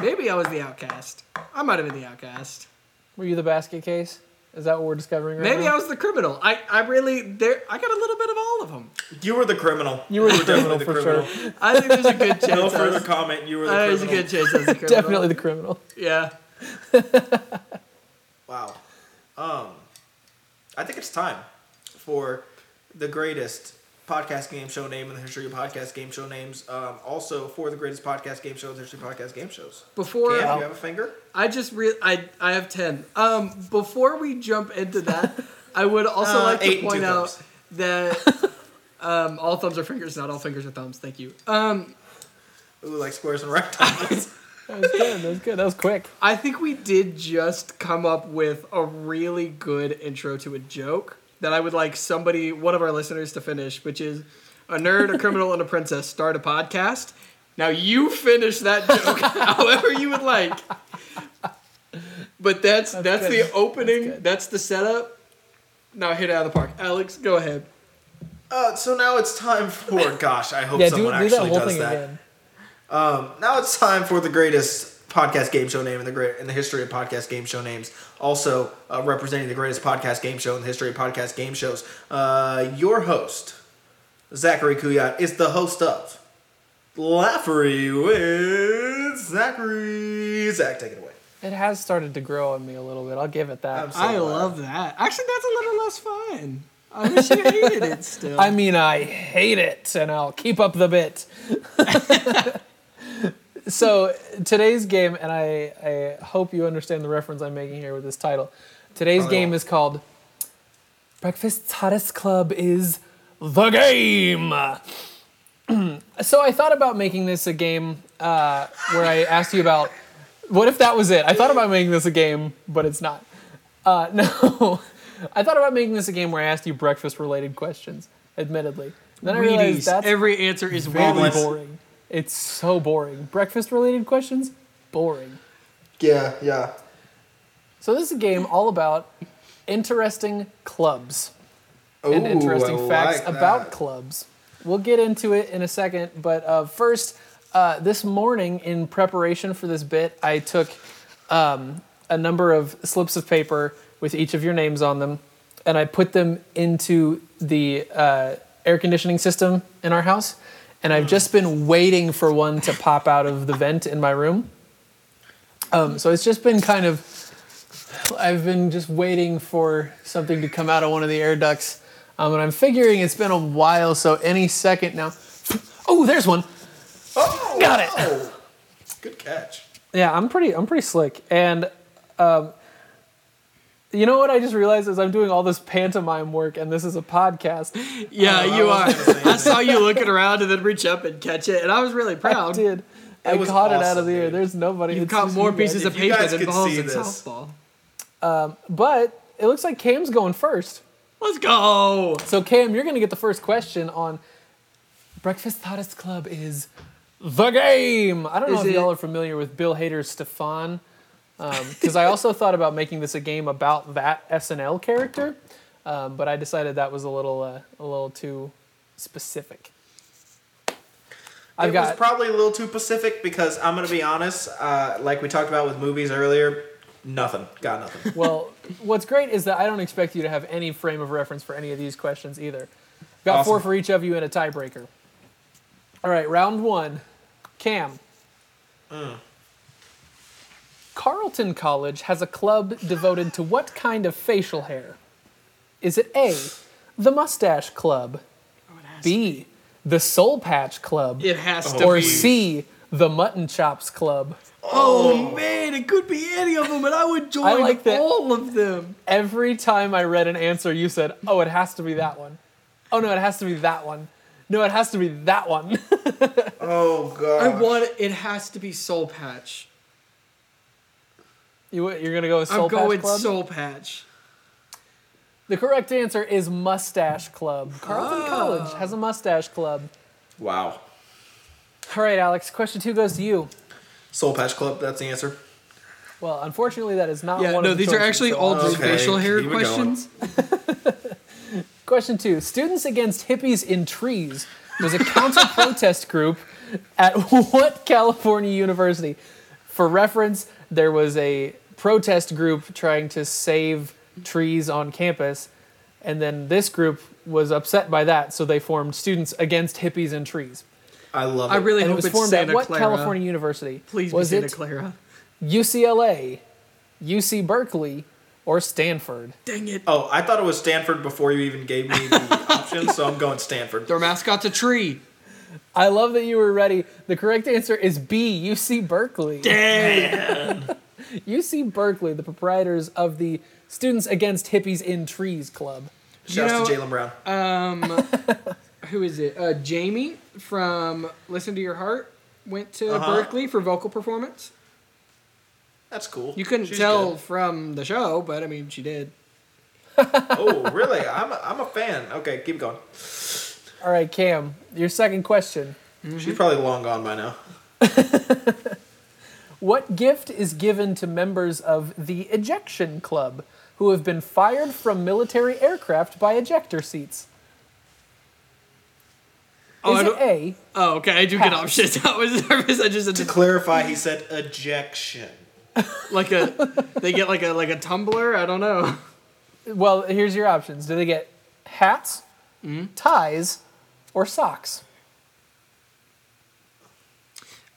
Maybe I was the outcast. I might have been the outcast. Were you the basket case? Is that what we're discovering right Maybe now? I was the criminal. I, I really there. I got a little bit of all of them. You were the criminal. You were the [LAUGHS] definitely criminal for sure. I think there's a good [LAUGHS] chance. No I was- further comment. You were the I criminal. there's a good chance I was the [LAUGHS] criminal. Definitely the criminal. Yeah. Wow. Um, I think it's time for the greatest podcast game show name in the history of podcast game show names. Um, also for the greatest podcast game show in the history of podcast game shows. Before Cam, you have a finger? I just re- I I have ten. Um, before we jump into that, I would also Uh, like to point point out thumbs. that [LAUGHS] um, all thumbs are fingers, not all fingers are thumbs. Thank you. Um, Ooh, like squares and rectangles. [LAUGHS] That was good. That was good. That was quick. I think we did just come up with a really good intro to a joke that I would like somebody, one of our listeners, to finish, which is a nerd, a criminal, and a princess start a podcast. Now you finish that joke [LAUGHS] however you would like. But that's that's, good. the opening. That's That's, the setup. Now hit it out of the park. Alex, go ahead. uh, so now it's time for. Gosh, I hope Yeah, someone do that actually whole does thing that. again. Um, now it's time for the greatest podcast game show name in the great in the history of podcast game show names. Also uh, representing the greatest podcast game show in the history of podcast game shows. Uh, your host, Zachary Kuyat, is the host of Laffery with Zachary. Zach, take it away. It has started to grow on me a little bit. I'll give it that. I'm so I glad. love that. Actually, that's a little less fun. I wish you hated it [LAUGHS] still. I mean, I hate it, and I'll keep up the bit. [LAUGHS] so today's game, and I, I hope you understand the reference I'm making here with this title. Today's Probably game won't. is called Breakfast's Hottest Club is the game. [CLEARS THROAT] so I thought about making this a game uh, where I asked you about what if that was it. I thought about making this a game, but it's not. Uh, [LAUGHS] no, I thought about making this a game where I asked you breakfast-related questions. Admittedly, then I realized Wheaties. that's Every answer is Omelets. Boring. It's so boring. Breakfast-related questions, boring. Yeah, yeah. So this is a game all about interesting clubs Ooh, and interesting I facts like about clubs. We'll get into it in a second, but uh, first, uh, this morning in preparation for this bit, I took um, a number of slips of paper with each of your names on them, and I put them into the uh, air conditioning system in our house. And I've just been waiting for one to pop out of the vent in my room. Um, so it's just been kind of I've been just waiting for something to come out of one of the air ducts, um, and I'm figuring it's been a while, so any second now. [SNIFFS] Oh, there's one. Oh, Got it. wow. Good catch. Yeah, I'm pretty. I'm pretty slick, and um, you know what? I just realized is I'm doing all this pantomime work, and this is a podcast. Yeah, Oh, you I are. was gonna [LAUGHS] say I saw you looking around and then reach up and catch it, and I was really I proud. did. I It was caught it out of the air. There's nobody. You've it's caught more pieces of paper than could balls in this. softball. Um, but it looks like Cam's going first. Let's go. So Cam, you're gonna get the first question on Breakfast Hottest Club is the game. I don't know if it- y'all are familiar with Bill Hader's Stefan, because I also thought about making this a game about that SNL character, um, but I decided that was a little uh, a little too specific. I've it got was probably a little too Pacific because I'm gonna be honest. Uh, like we talked about with movies earlier, nothing. Got nothing. [LAUGHS] well. What's great is that I don't expect you to have any frame of reference for any of these questions either. Got four for each of you and a tiebreaker. All right, round one. Cam. Carleton College has a club devoted to what kind of facial hair? Is it A, the Mustache Club, oh, B, the Soul Patch Club, It has to or be. Or C, the Mutton Chops Club? Oh man, it could be any of them, and I would [LAUGHS] join like all of them. Every time I read an answer, you said, "Oh, it has to be that one." Oh no, it has to be that one. No, it has to be that one. [LAUGHS] Oh god. I want it. Has to be Soul Patch. You, you're gonna go with Soul I'm Patch going Club. Soul Patch. the correct answer is Mustache Club. Carleton Oh. College has a Mustache Club. Wow. All right, Alex. Question two goes to you. Soul Patch Club. That's the answer. Well, unfortunately, that is not Yeah, one no, of the these are actually all just Okay, facial hair keep questions. [LAUGHS] Question two: Students Against Hippies in Trees was a counter-protest [LAUGHS] group at [LAUGHS] what California university? For reference, there was a protest group trying to save trees on campus, and then this group was upset by that, so they formed Students Against Hippies and Trees. I love it. I really And it hope was it's formed Santa at what Clara. California university? Please was be Santa it Clara. UCLA, UC Berkeley, or Stanford? Dang it. Oh, I thought it was Stanford before you even gave me the [LAUGHS] option, so I'm going Stanford. Their mascot's a tree. I love that you were ready. The correct answer is B, UC Berkeley. Dang. [LAUGHS] UC Berkeley, the proprietors of the Students Against Hippies in Trees Club. Shouts to You know- Jaylen Brown. Um, [LAUGHS] who is it? Uh, Jamie from Listen to Your Heart went to Uh-huh. Berkeley for vocal performance. That's cool. You couldn't She's tell good. from the show, but I mean, she did. [LAUGHS] Oh, really? I'm a, I'm a fan. Okay, keep going. All right, Cam, your second question. She's probably long gone by now. [LAUGHS] What gift is given to members of the Ejection Club who have been fired from military aircraft by ejector seats? Oh, Is it A? Oh, okay. I do get options. [LAUGHS] I was nervous. I just To said clarify, he said ejection. like a. They get like a like a tumbler. I don't know. Well, here's your options. Do they get hats, mm-hmm. ties, or socks?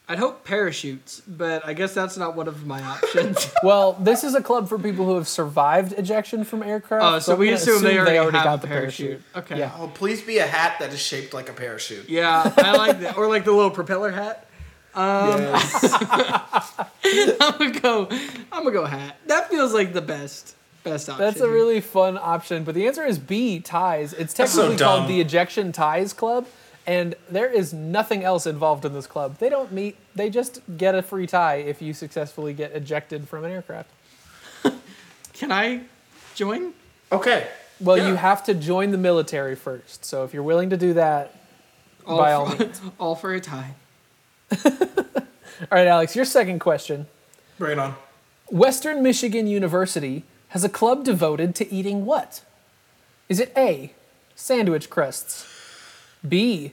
I'd hope parachutes, but I guess that's not one of my options. [LAUGHS] Well, this is a club for people who have survived ejection from aircraft. Oh, so I'm we gonna assume they already have the parachute. Okay. Yeah. Oh, please be a hat that is shaped like a parachute. yeah, I like that. Or like the little propeller hat. Um, yes. [LAUGHS] I'm gonna go. I'm gonna go hat. That feels like the best best option. That's a really fun option, but the answer is B, ties. It's That's so technically called the Ejection Ties Club, and there is nothing else involved in this club. They don't meet, they just get a free tie if you successfully get ejected from an aircraft. [LAUGHS] Can I join? okay. Well, Yeah. you have to join the military first, so if you're willing to do that, All by all means. [LAUGHS] all for a tie. All right, Alex, your second question. Bring it on. Western Michigan University has a club devoted to eating what? Is it A, sandwich crusts, B,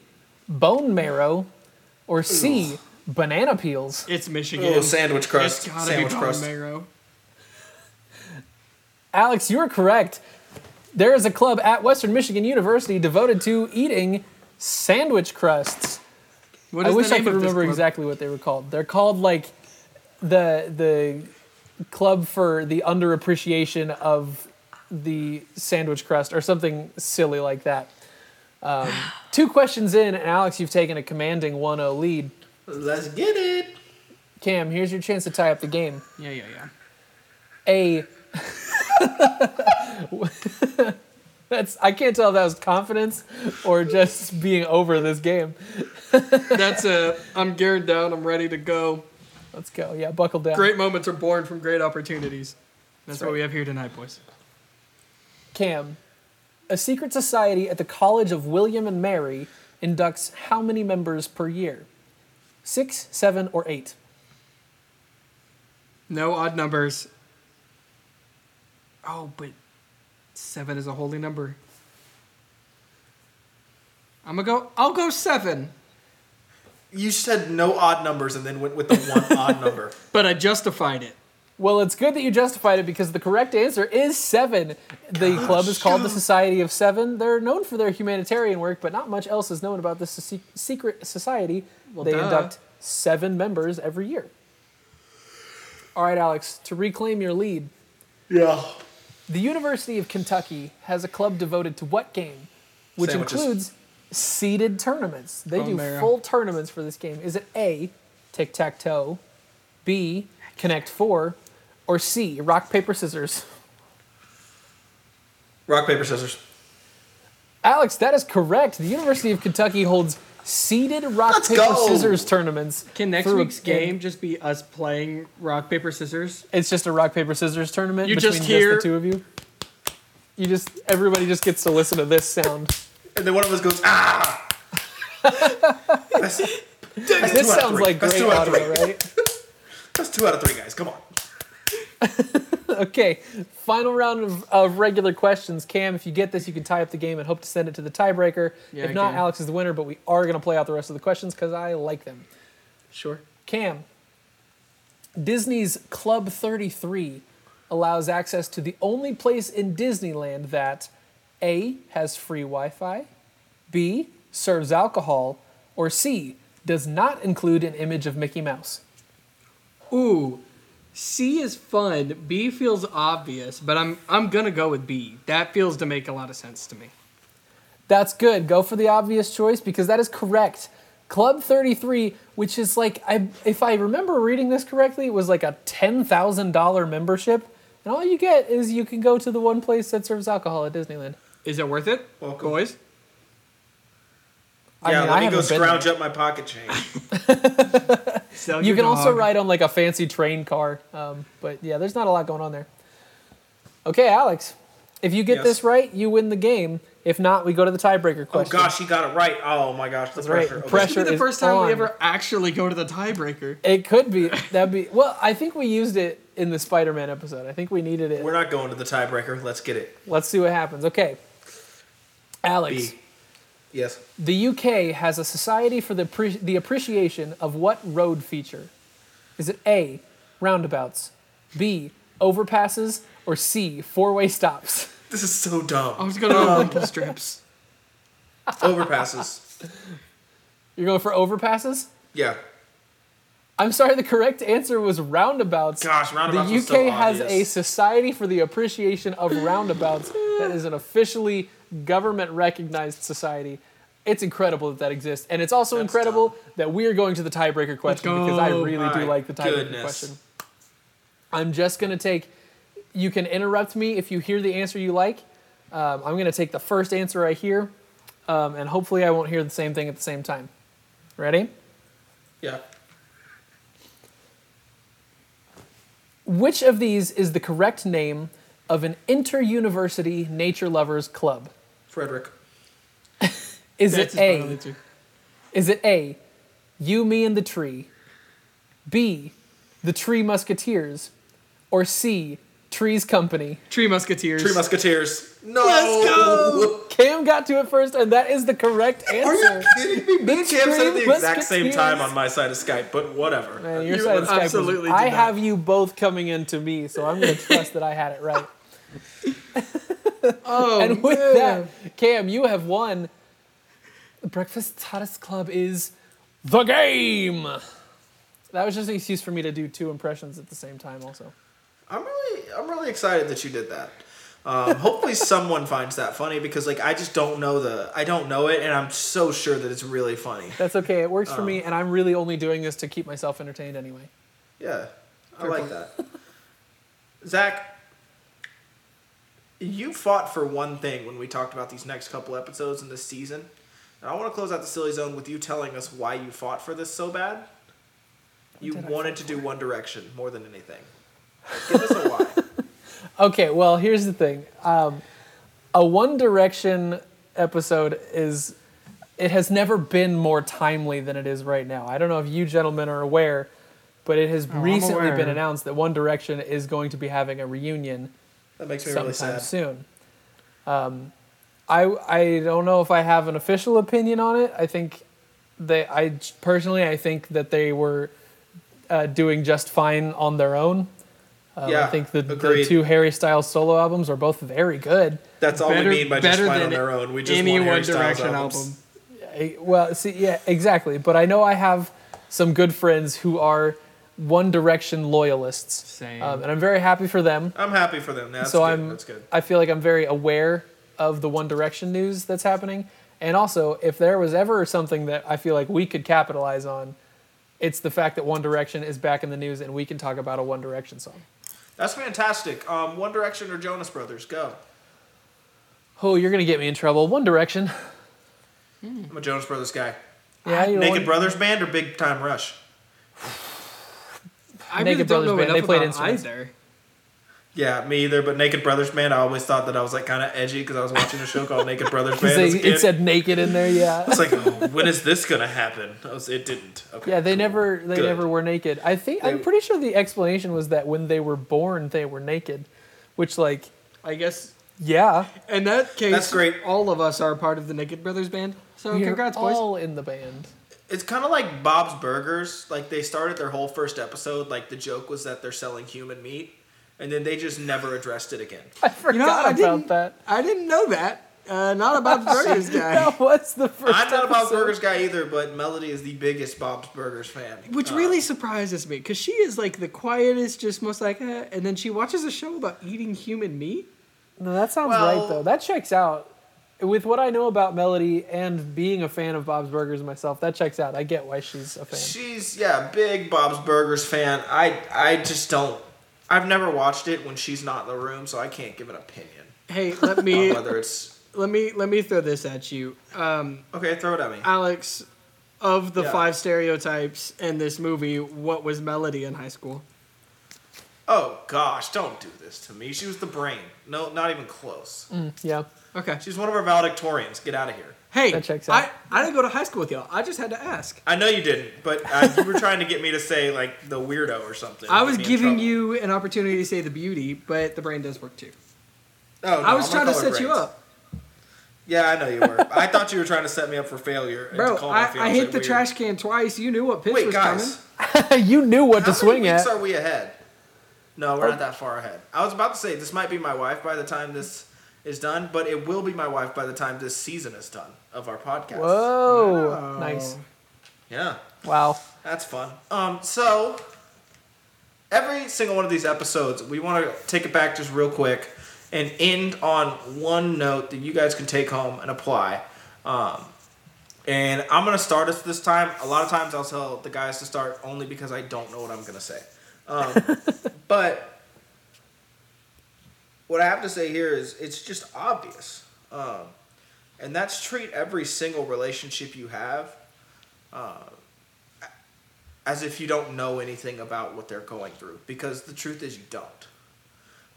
bone marrow, or C, banana peels? It's Michigan. Oh, sandwich crust. It's gotta Sandwich be bone crust. marrow. Alex, you are correct. There is a club at Western Michigan University devoted to eating sandwich crusts. What I is wish the I name could remember exactly what they were called. They're called like the the club for the underappreciation of the sandwich crust or something silly like that. Um, two questions in, and Alex, you've taken a commanding 1-0 lead. Let's get it. Cam, here's your chance to tie up the game. Yeah, yeah, yeah. A. [LAUGHS] That's I can't tell if that was confidence or just being over this game. That's a. I'm geared down. I'm ready to go. Let's go. Yeah, buckle down. Great moments are born from great opportunities. That's, That's what we have here tonight, boys. Cam, a secret society at the College of William and Mary inducts how many members per year? Six, seven, or eight? No odd numbers. Oh, but seven is a holy number. I'm gonna go. I'll go seven, You said no odd numbers and then went with the one odd number. [LAUGHS] but I justified it. Well, it's good that you justified it because the correct answer is seven. The club is called the Society of Seven. They're known for their humanitarian work, but not much else is known about this secret society. Well, they duh. induct seven members every year. All right, Alex, to reclaim your lead, Yeah. the University of Kentucky has a club devoted to what game? Which Sandwiches. includes seeded tournaments. They Bone do full tournaments for this game. Is it A, tic tac toe, B, Connect Four, or C, rock, paper, scissors? Rock, paper, scissors. Alex, that is correct. The University of Kentucky holds seeded rock, Let's paper, go. scissors tournaments. Can next through a- week's game just be us playing rock paper scissors? It's just a rock, paper, scissors tournament You between just just, hear- the two of you. You just, everybody just gets to listen to this sound. And then one of us goes, ah! [LAUGHS] that's, that's This two out of sounds three. like That's great two out of audio, three. right? [LAUGHS] That's two out of three, guys. Come on. [LAUGHS] Okay, final round of, of regular questions. Cam, if you get this, you can tie up the game and hope to send it to the tiebreaker. Yeah, if I not, can. Alex is the winner, but we are going to play out the rest of the questions because I like them. Sure. Cam, Disney's Club 33 allows access to the only place in Disneyland that A, has free Wi Fi, B, serves alcohol, or C, does not include an image of Mickey Mouse. Ooh, C is fun. B feels obvious, but I'm I'm gonna go with B. That feels to make a lot of sense to me. That's good. Go for the obvious choice because that is correct. Club 33, which is like, I, if I remember reading this correctly, it was like a $10,000 membership. And all you get is you can go to the one place that serves alcohol at Disneyland. Is it worth it, Welcome. boys? I yeah, mean, let I me go haven't been scrounge up my pocket change. [LAUGHS] Sell You your can also ride on like a fancy train car. Um, but yeah, there's not a lot going on there. Okay, Alex, if you get Yes. this right, you win the game. If not, we go to the tiebreaker question. oh gosh, he got it right. Oh my gosh, the That's right. pressure. Okay. Pressure This will be the first time on. we ever actually go to the tiebreaker. It could be. [LAUGHS] That'd be. Well, I think we used it in the Spider-Man episode. I think we needed it. We're not going to the tiebreaker. Let's get it. Let's see what happens. Okay. Alex, B. Yes. the UK has a society for the appre- the appreciation of what road feature? Is it A, roundabouts, B, overpasses, or C, four-way stops? [LAUGHS] This is so dumb. I was gonna go rumble strips. [LAUGHS] Overpasses. You're going for overpasses? Yeah. I'm sorry, the correct answer was roundabouts. Gosh, roundabouts The was UK so has a. Society for the Appreciation of Roundabouts that is an officially government recognized society. It's incredible that that exists. And it's also That's incredible dumb. that we're going to the tiebreaker question because I really do like the tiebreaker goodness. question. I'm just going to take, you can interrupt me if you hear the answer you like. Um, I'm going to take the first answer I hear, um, and hopefully I won't hear the same thing at the same time. Ready? Yeah. Which of these is the correct name of an inter-university nature lovers club? Frederick. [LAUGHS] Is That's it A? Is it A, you, me, and the tree? B, the Tree Musketeers? Or C, Tree's Company? Tree Musketeers. Tree Musketeers. No. Let's go! [LAUGHS] Cam got to it first, and that is the correct answer. Are you kidding me? Me and Cam said at the exact same time on my side of Skype, but whatever. Man, your You side of Skype was- absolutely I did have you both coming in to me, so I'm going to trust that I had it right. [LAUGHS] [LAUGHS] Oh, and with man. that, Cam, you have won. The Breakfast Hottest Club is the game. That was just an excuse for me to do two impressions at the same time, also. I'm really, I'm really excited that you did that. Um, hopefully, [LAUGHS] someone finds that funny because, like, I just don't know the, I don't know it, and I'm so sure that it's really funny. That's okay. It works for me, and I'm really only doing this to keep myself entertained anyway. Yeah, I like that. Zach, you fought for one thing when we talked about these next couple episodes in this season. And I want to close out the silly zone with you telling us why you fought for this so bad. You wanted to do One Direction more than anything. Give us a why. [LAUGHS] Okay, well, here's the thing. Um, a One Direction episode is. It has never been more timely than it is right now. I don't know if you gentlemen are aware, but it has I'm recently been announced that One Direction is going to be having a reunion That makes me really sad. soon. Um, I I don't know if I have an official opinion on it. I think they I personally I think that they were uh, doing just fine on their own. Um, I think the, the two Harry Styles solo albums are both very good. That's all Better- we mean by just fine on than their own. We just Any want Harry One Styles Direction albums. album. I- Well, see, yeah, exactly. But I know I have some good friends who are One Direction loyalists, Same. um, and I'm very happy for them. I'm happy for them. That's so good. I'm That's good. I feel like I'm very aware of the One Direction news that's happening. And also, if there was ever something that I feel like we could capitalize on, it's the fact that One Direction is back in the news and we can talk about a One Direction song. That's fantastic. Um, One Direction or Jonas Brothers? Go. Oh, you're gonna get me in trouble. One Direction. I'm a Jonas Brothers guy. Yeah, you're Naked one, Brothers band or Big Time Rush? I Naked really don't Brothers know band, they played about instruments. either. Yeah, me either. But Naked Brothers band, I always thought that I was like kind of edgy because I was watching a show called Naked Brothers [LAUGHS] band. as a It said naked in there. Yeah. It's like, oh, when is this gonna happen? I was, it didn't. Okay. Yeah, they cool. never they Good. never were naked. I think I'm pretty sure the explanation was that when they were born they were naked, which like I guess yeah, in that case, That's great. All of us are part of the Naked Brothers band. So we're congrats, boys. all in the band. It's kind of like Bob's Burgers. Like they started their whole first episode. Like the joke was that they're selling human meat, and then they just never addressed it again. I forgot I about didn't- that. I didn't know that. Uh, not a Bob's [LAUGHS] Burgers guy. That was the 1st I'm not a Bob's. Burgers guy either, but Melody is the biggest Bob's Burgers fan. Which Uh, really surprises me because she is like the quietest, just most like, eh, and then she watches a show about eating human meat. No, that sounds Well- right though. That checks out. With what I know about Melody and being a fan of Bob's Burgers myself, that checks out. I get why she's a fan. She's yeah, big Bob's Burgers fan. I I just don't. I've never watched it when she's not in the room, so I can't give an opinion Hey, let me whether it's let me let me throw this at you, um, okay. Throw it at me. Alex. Of the Yeah. five stereotypes in this movie, what was Melody in high school? Oh gosh, don't do this to me. She was the brain. No, not even close. Mm, yeah. Okay. She's one of our valedictorians. Get out of here. Hey, That checks I, out. I didn't go to high school with y'all. I just had to ask. I know you didn't, but uh, you were trying to get me to say like the weirdo or something. I Get was me in giving trouble. you an opportunity to say the beauty, but the brain does work too. Oh, no, I was I'm trying to gonna set call it you brains. up. Yeah, I know you were. I thought you were trying to set me up for failure. and to Bro, call my I, I fiance hit the weird. trash can twice. You knew what pitch Wait, was guys. coming. [LAUGHS] you knew what How to swing many weeks at. are we ahead? No, we're Oh. not that far ahead. I was about to say this might be my wife by the time this is done, but it will be my wife by the time this season is done of our podcast. Whoa. Wow. Nice. Yeah, Wow. that's fun. Um, so every single one of these episodes, we want to take it back just real quick and end on one note that you guys can take home and apply. Um, and I'm gonna start us this time. A lot of times I'll tell the guys to start only because I don't know what I'm gonna say. Um, [LAUGHS] but what I have to say here is it's just obvious, um, and that's treat every single relationship you have uh, as if you don't know anything about what they're going through, because the truth is you don't.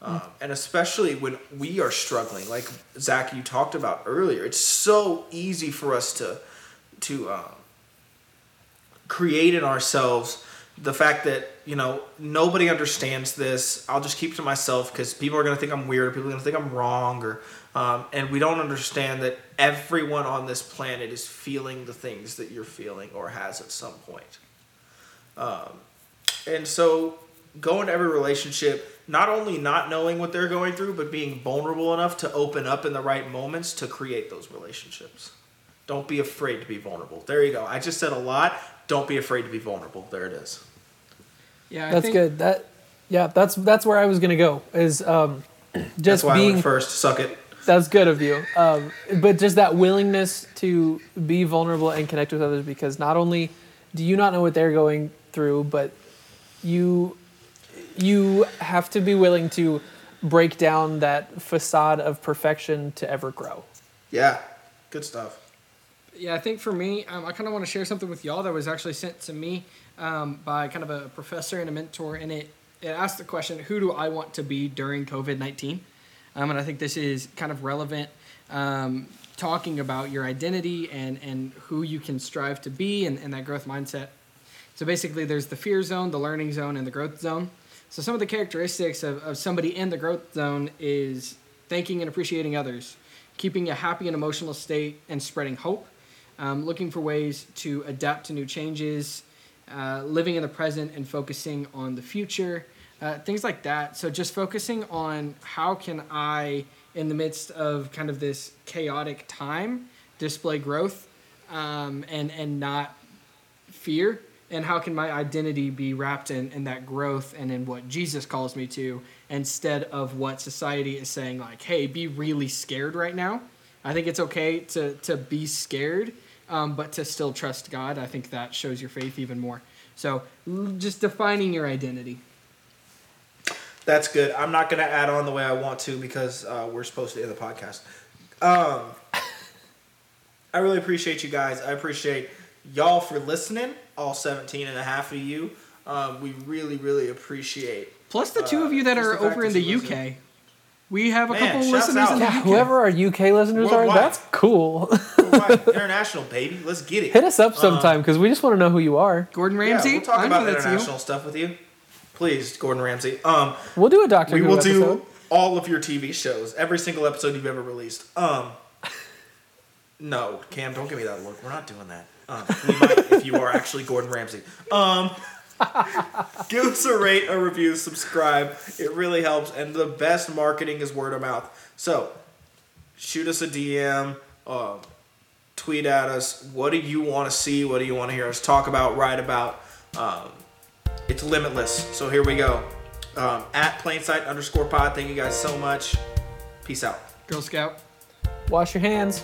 Um, and especially when we are struggling, like Zach, you talked about earlier, it's so easy for us to to um, create in ourselves the fact that you know nobody understands this. I'll just keep to myself because people are going to think I'm weird. People are going to think I'm wrong, or um, and we don't understand that everyone on this planet is feeling the things that you're feeling or has at some point. Um, and so go into every relationship not only not knowing what they're going through, but being vulnerable enough to open up in the right moments to create those relationships. Don't be afraid to be vulnerable. There you go. I just said a lot. Don't be afraid to be vulnerable. There it is. Yeah, I That's think, good. That yeah, that's that's where I was gonna go. Is um That's just why I being went first. Suck it. That's good of you. Um, but just that willingness to be vulnerable and connect with others because not only do you not know what they're going through, but you you have to be willing to break down that facade of perfection to ever grow. Yeah. Good stuff. Yeah, I think for me, um, I kind of want to share something with y'all that was actually sent to me um, by kind of a professor and a mentor, and it it asked the question, "Who do I want to be during COVID nineteen? Um, and I think this is kind of relevant, um, talking about your identity and and who you can strive to be, and, and that growth mindset. So basically, there's the fear zone, the learning zone, and the growth zone. So some of the characteristics of, of somebody in the growth zone is thanking and appreciating others, keeping a happy and emotional state, and spreading hope. Um, looking for ways to adapt to new changes, uh, living in the present and focusing on the future, uh, things like that. So just focusing on how can I, in the midst of kind of this chaotic time, display growth um, and and not fear and how can my identity be wrapped in, in that growth and in what jesus calls me to instead of what society is saying like hey be really scared right now i think it's okay to, to be scared um, but to still trust god i think that shows your faith even more so just defining your identity That's good. I'm not going to add on the way I want to because uh, we're supposed to end the podcast. Um, I really appreciate you guys. I appreciate y'all for listening, all 17 and a half of you. Um, we really, really appreciate. plus the two of you that Uh, are over in the uk listen. We have a Man, couple shouts listeners out. in the Yeah, uk whoever our UK listeners are, that's cool. [LAUGHS] International, baby. Let's get it. Hit us up sometime because we just want to know who you are. gordon Yeah, ramsay we'll talk I about know that's you. international stuff with you. Please, Gordon Ramsay. Um, We'll do a Doctor we Who will episode. do all of your TV shows, every single episode you've ever released. Um, no, Cam, don't give me that look. We're not doing that. Um, we might if you are actually Gordon Ramsay. Um, give us a rate, a review, subscribe. It really helps, and the best marketing is word of mouth. So, shoot us a DM, um, tweet at us. What do you want to see? What do you want to hear us talk about, write about? Um, it's limitless. So here we go. Um, at plainsight underscore pod. Thank you guys so much. Peace out. Girl Scout. Wash your hands.